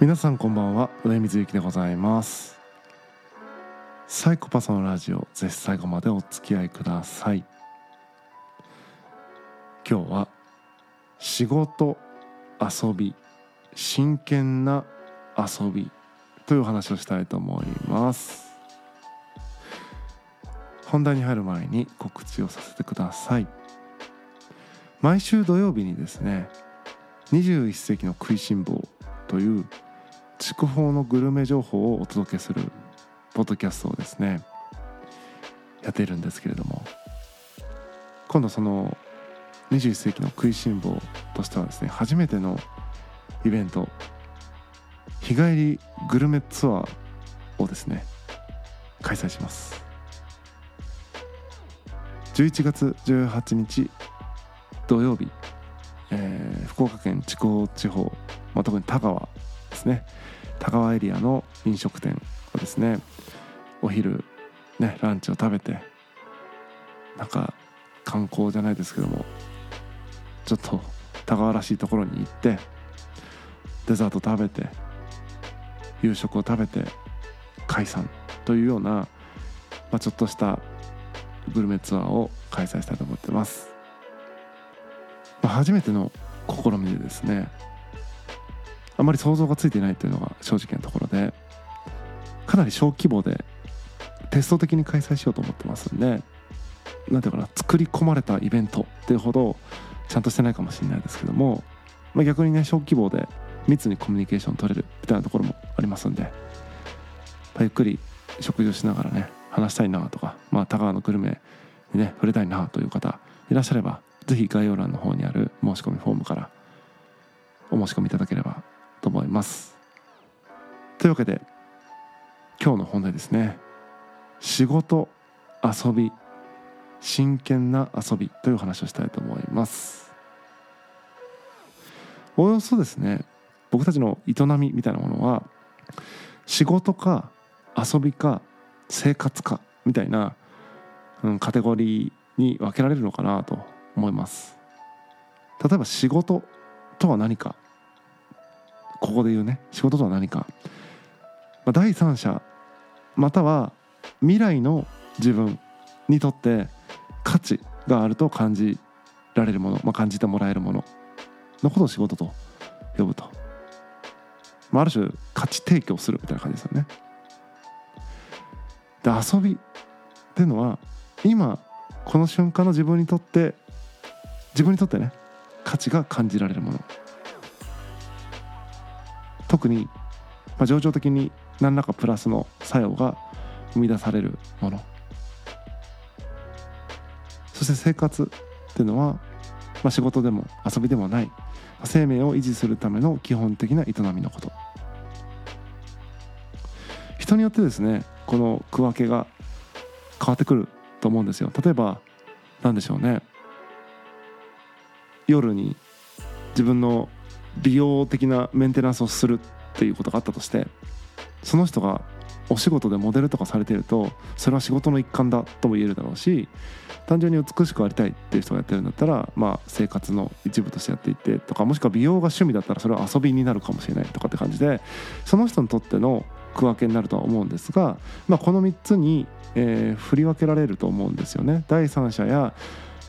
皆さんこんばんは。上水幸でございます。サイコパスのラジオぜひ最後までお付き合いください。今日は仕事遊び真剣な遊びという話をしたいと思います。本題に入る前に告知をさせてください。毎週土曜日にですね21世紀の食いしん坊という筑豊のグルメ情報をお届けするポッドキャストをですねやってるんですけれども今度その21世紀の食いしん坊としてはですね初めてのイベント日帰りグルメツアーをですね開催します。11月18日土曜日、えー、福岡県筑豊地方、まあ、特に田川ですね。田川エリアの飲食店をですねお昼ねランチを食べてなんか観光じゃないですけどもちょっと田川らしいところに行ってデザート食べて夕食を食べて解散というような、まあ、ちょっとしたグルメツアーを開催したいと思ってます、まあ、初めての試みでですねまり想像がついていないというのが正直なところでかなり小規模でテスト的に開催しようと思ってますんで何ていうかな作り込まれたイベントっていうほどちゃんとしてないかもしれないですけども、まあ、逆にね小規模で密にコミュニケーション取れるみたいなところもありますんで、まあ、ゆっくり食事をしながらね話したいなとか、まあ、田川のグルメにね触れたいなという方いらっしゃれば是非概要欄の方にある申し込みフォームからお申し込みいただければます。というわけで今日の本題ですね。仕事遊び真剣な遊びという話をしたいと思います。およそですね僕たちの営みみたいなものは仕事か遊びか生活かみたいな、うん、カテゴリーに分けられるのかなと思います。例えば仕事とは何か。ここで言うね。仕事とは何か、まあ、第三者または未来の自分にとって価値があると感じられるもの、まあ、感じてもらえるもののことを仕事と呼ぶと、まあ、ある種価値提供するみたいな感じですよね。で遊びっていうのは今この瞬間の自分にとって自分にとってね価値が感じられるもの。特に、まあ、情緒的に何らかプラスの作用が生み出されるもの。そして生活っていうのは、まあ、仕事でも遊びでもない生命を維持するための基本的な営みのこと。人によってですねこの区分けが変わってくると思うんですよ。例えば何でしょうね。夜に自分の美容的なメンテナンスをするっていうことがあったとしてその人がお仕事でモデルとかされてるとそれは仕事の一環だとも言えるだろうし単純に美しくありたいっていう人がやってるんだったら、まあ、生活の一部としてやっていってとかもしくは美容が趣味だったらそれは遊びになるかもしれないとかって感じでその人にとっての区分けになるとは思うんですが、まあ、この3つに、えー、振り分けられると思うんですよね。第三者や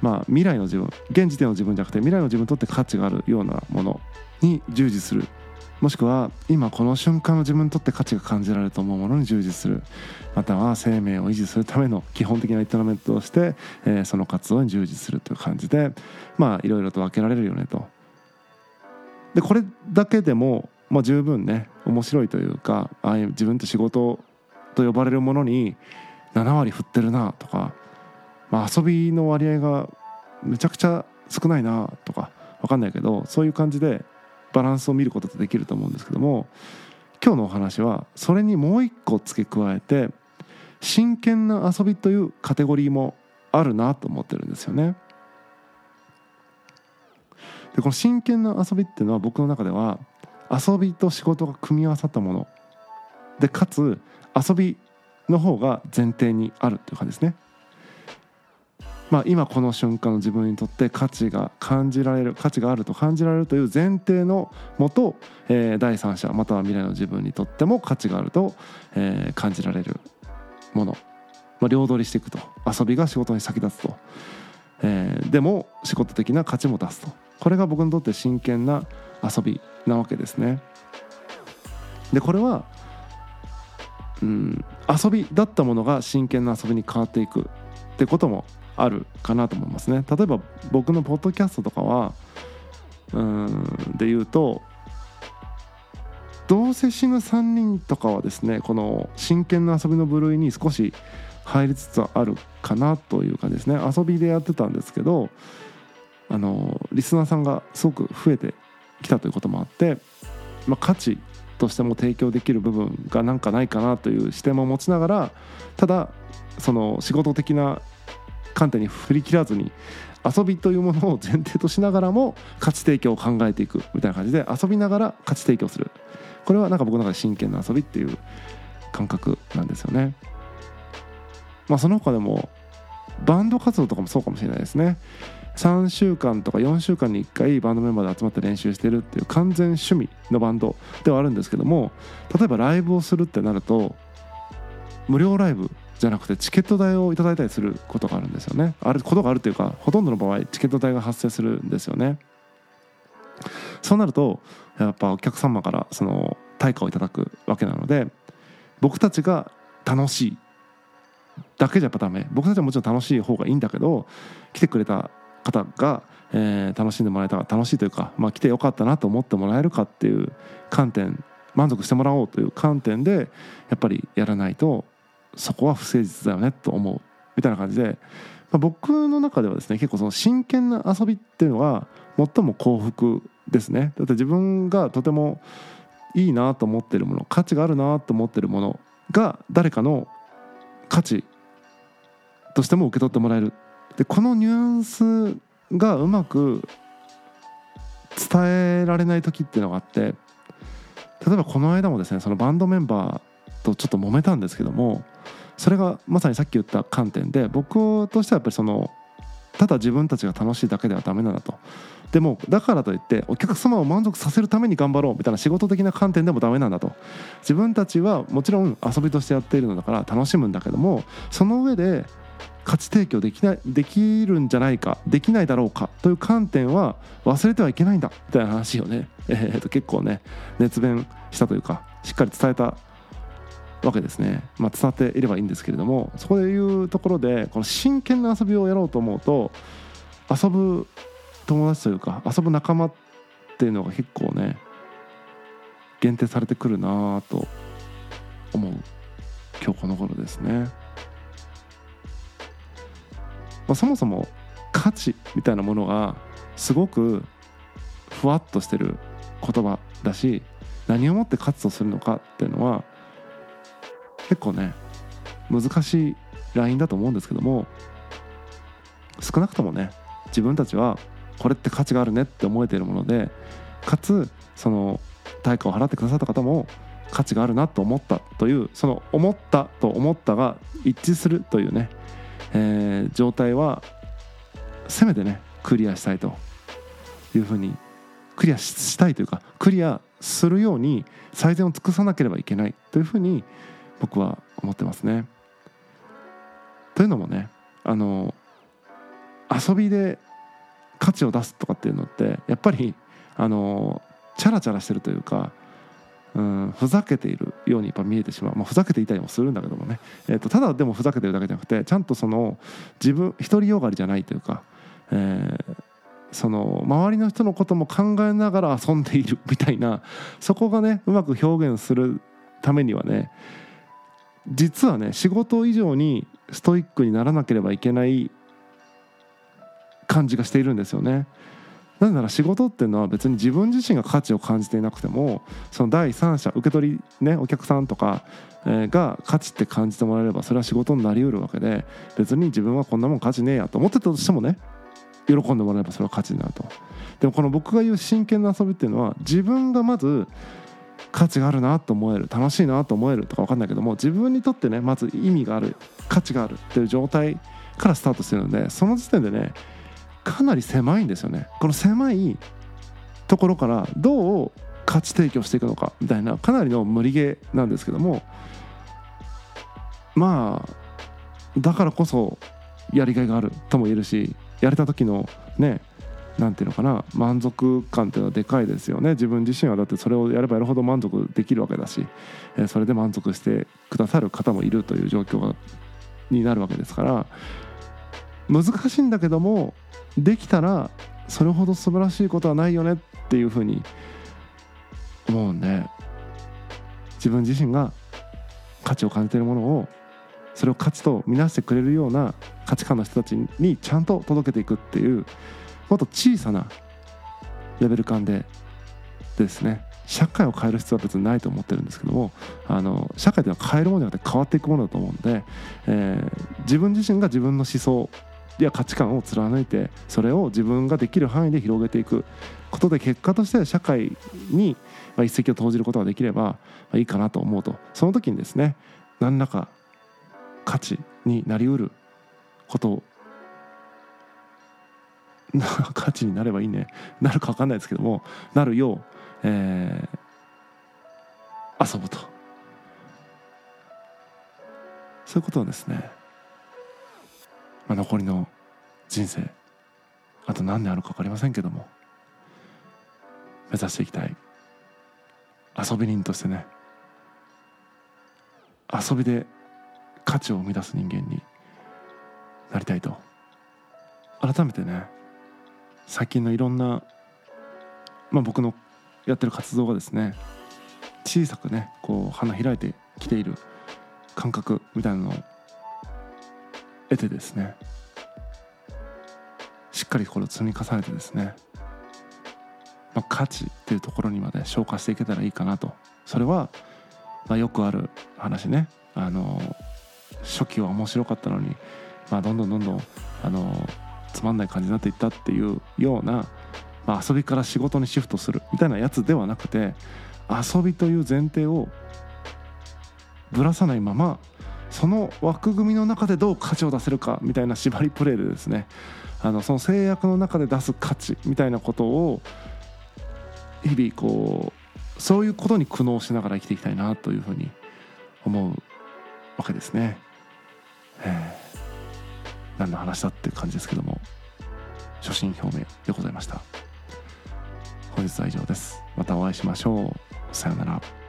まあ、未来の自分現時点の自分じゃなくて未来の自分にとって価値があるようなものに従事するもしくは今この瞬間の自分にとって価値が感じられると思うものに従事するまたは生命を維持するための基本的な営みとして、えー、その活動に従事するという感じでまあいろいろと分けられるよねと。でこれだけでも、まあ、十分ね面白いというかああいう自分って仕事と呼ばれるものに7割振ってるなとか、まあ、遊びの割合がめちゃくちゃ少ないなとか分かんないけどそういう感じでバランスを見ることってできると思うんですけども今日のお話はそれにもう一個付け加えて真剣な遊びというカテゴリーもあるなと思ってるんですよね。でこの真剣な遊びっていうのは僕の中では遊びと仕事が組み合わさったものでかつ遊びの方が前提にあるっていう感じですね。まあ、今この瞬間の自分にとって価値が感じられる価値があると感じられるという前提のもと、えー、第三者または未来の自分にとっても価値があると、えー、感じられるもの、まあ、両取りしていくと。遊びが仕事に先立つと、えー、でも仕事的な価値も出すと。これが僕にとって真剣な遊びなわけですね。でこれはうん遊びだったものが真剣な遊びに変わっていくってこともあるかなと思いますね。例えば僕のポッドキャストとかはうんで言うとどうせ死ぬ3人とかはですねこの真剣な遊びの部類に少し入りつつあるかなというかですね遊びでやってたんですけどあのリスナーさんがすごく増えてきたということもあって、まあ、価値としても提供できる部分がなんかないかなという視点も持ちながらただその仕事的な観点に振り切らずに遊びというものを前提としながらも価値提供を考えていくみたいな感じで遊びながら価値提供するこれはなんか僕の中で真剣な遊びっていう感覚なんですよね。まあ、その他でもバンド活動とかもそうかもしれないですね。3週間とか4週間に1回バンドメンバーで集まって練習してるっていう完全趣味のバンドではあるんですけども例えばライブをするってなると無料ライブじゃなくてチケット代をいただいたりすることがあるんですよね。あることがあるというかほとんどの場合チケット代が発生するんですよね。そうなるとやっぱお客様からその対価をいただくわけなので僕たちが楽しいだけじゃやっぱダメ。僕たちはもちろん楽しい方がいいんだけど来てくれた方が、えー、楽しんでもらえたら楽しいというか、まあ、来てよかったなと思ってもらえるかっていう観点満足してもらおうという観点でやっぱりやらないとそこは不誠実だよねと思うみたいな感じで、まあ、僕の中ではですね結構その真剣な遊びっていうのは最も幸福ですね。だって自分がとてもいいなと思ってるもの価値があるなと思ってるものが誰かの価値としても受け取ってもらえる。でこのニュアンスがうまく伝えられない時っていうのがあって例えばこの間もですねそのバンドメンバーとちょっと揉めたんですけどもそれがまさにさっき言った観点で僕としてはやっぱりそのただ自分たちが楽しいだけではダメなんだと。でもだからといってお客様を満足させるために頑張ろうみたいな仕事的な観点でもダメなんだと。自分たちはもちろん遊びとしてやっているのだから楽しむんだけどもその上で価値提供できないできるんじゃないかできないだろうかという観点は忘れてはいけないんだみたいな話をね、えー、と結構ね熱弁したというかしっかり伝えたわけですね、まあ、伝わっていればいいんですけれどもそこでいうところでこの真剣な遊びをやろうと思うと遊ぶ友達というか遊ぶ仲間っていうのが結構ね限定されてくるなと思う今日この頃ですね。まあ、そもそも価値みたいなものがすごくふわっとしてる言葉だし何をもって価値とするのかっていうのは結構ね難しいラインだと思うんですけども少なくともね自分たちはこれって価値があるねって思えているものでかつその対価を払ってくださった方も価値があるなと思ったというその思ったと思ったが一致するというねえー、状態はせめてねクリアしたいというふうにクリアしたいというかクリアするように最善を尽くさなければいけないというふうに僕は思ってますね。というのもねあの遊びで価値を出すとかっていうのってやっぱりあのチャラチャラしてるというかうんふざけているようにやっぱ見えてしまう、まあ、ふざけていたりもするんだけどもね、えー、とただでもふざけてるだけじゃなくてちゃんとその自分独りよがりじゃないというか、えー、その周りの人のことも考えながら遊んでいるみたいなそこがねうまく表現するためにはね実はね仕事以上にストイックにならなければいけない感じがしているんですよね。なぜなら仕事っていうのは別に自分自身が価値を感じていなくてもその第三者受け取りねお客さんとかが価値って感じてもらえればそれは仕事になりうるわけで別に自分はこんなもん価値ねえやと思ってたとしてもね喜んでもらえばそれは価値になるとでもこの僕が言う真剣な遊びっていうのは自分がまず価値があるなと思える楽しいなと思えるとか分かんないけども自分にとってねまず意味がある価値があるっていう状態からスタートしてるのでその時点でねかなり狭いんですよね。この狭いところからどう価値提供していくのかみたいなかなりの無理ゲーなんですけどもまあだからこそやりがいがあるとも言えるしやれた時のねなんていうのかな満足感っていうのはでかいですよね。自分自身はだってそれをやればやるほど満足できるわけだしそれで満足してくださる方もいるという状況になるわけですから難しいんだけどもできたらそれほど素晴らしいことはないよねっていうふうに思うんで自分自身が価値を感じているものをそれを価値と見なしてくれるような価値観の人たちにちゃんと届けていくっていうもっと小さなレベル感でですね社会を変える必要は別にないと思ってるんですけどもあの社会では変えるものじゃなくて変わっていくものだと思うんで、えー、自分自身が自分の思想や価値観を貫いてそれを自分ができる範囲で広げていくことで結果として社会に一石を投じることができればいいかなと思うと。その時にですね何らか価値になりうること 価値になればいいね。なるか分かんないですけどもなるよう、えー、遊ぶと。そういうことをですね、まあ、残りの人生あと何年あるか分かりませんけども目指していきたい。遊び人としてね遊びで価値を生み出す人間になりたいと。改めてね最近のいろんな、まあ、僕のやってる活動がですね小さくねこう花開いてきている感覚みたいなのを得てですねしっかりこれを積み重ねてですね、まあ、価値っていうところにまで消化していけたらいいかなと。それは、まあ、よくある話ね。あの初期は面白かったのに、まあ、どんどんどんどんあのつまんない感じになっていったっていうような、まあ、遊びから仕事にシフトするみたいなやつではなくて遊びという前提をぶらさないままその枠組みの中でどう価値を出せるかみたいな縛りプレーでですねあのその制約の中で出す価値みたいなことを日々こうそういうことに苦悩しながら生きていきたいなというふうに思うわけですね。えー何の話だっていう感じですけども初心表明でございました。本日は以上です。またお会いしましょう。さようなら。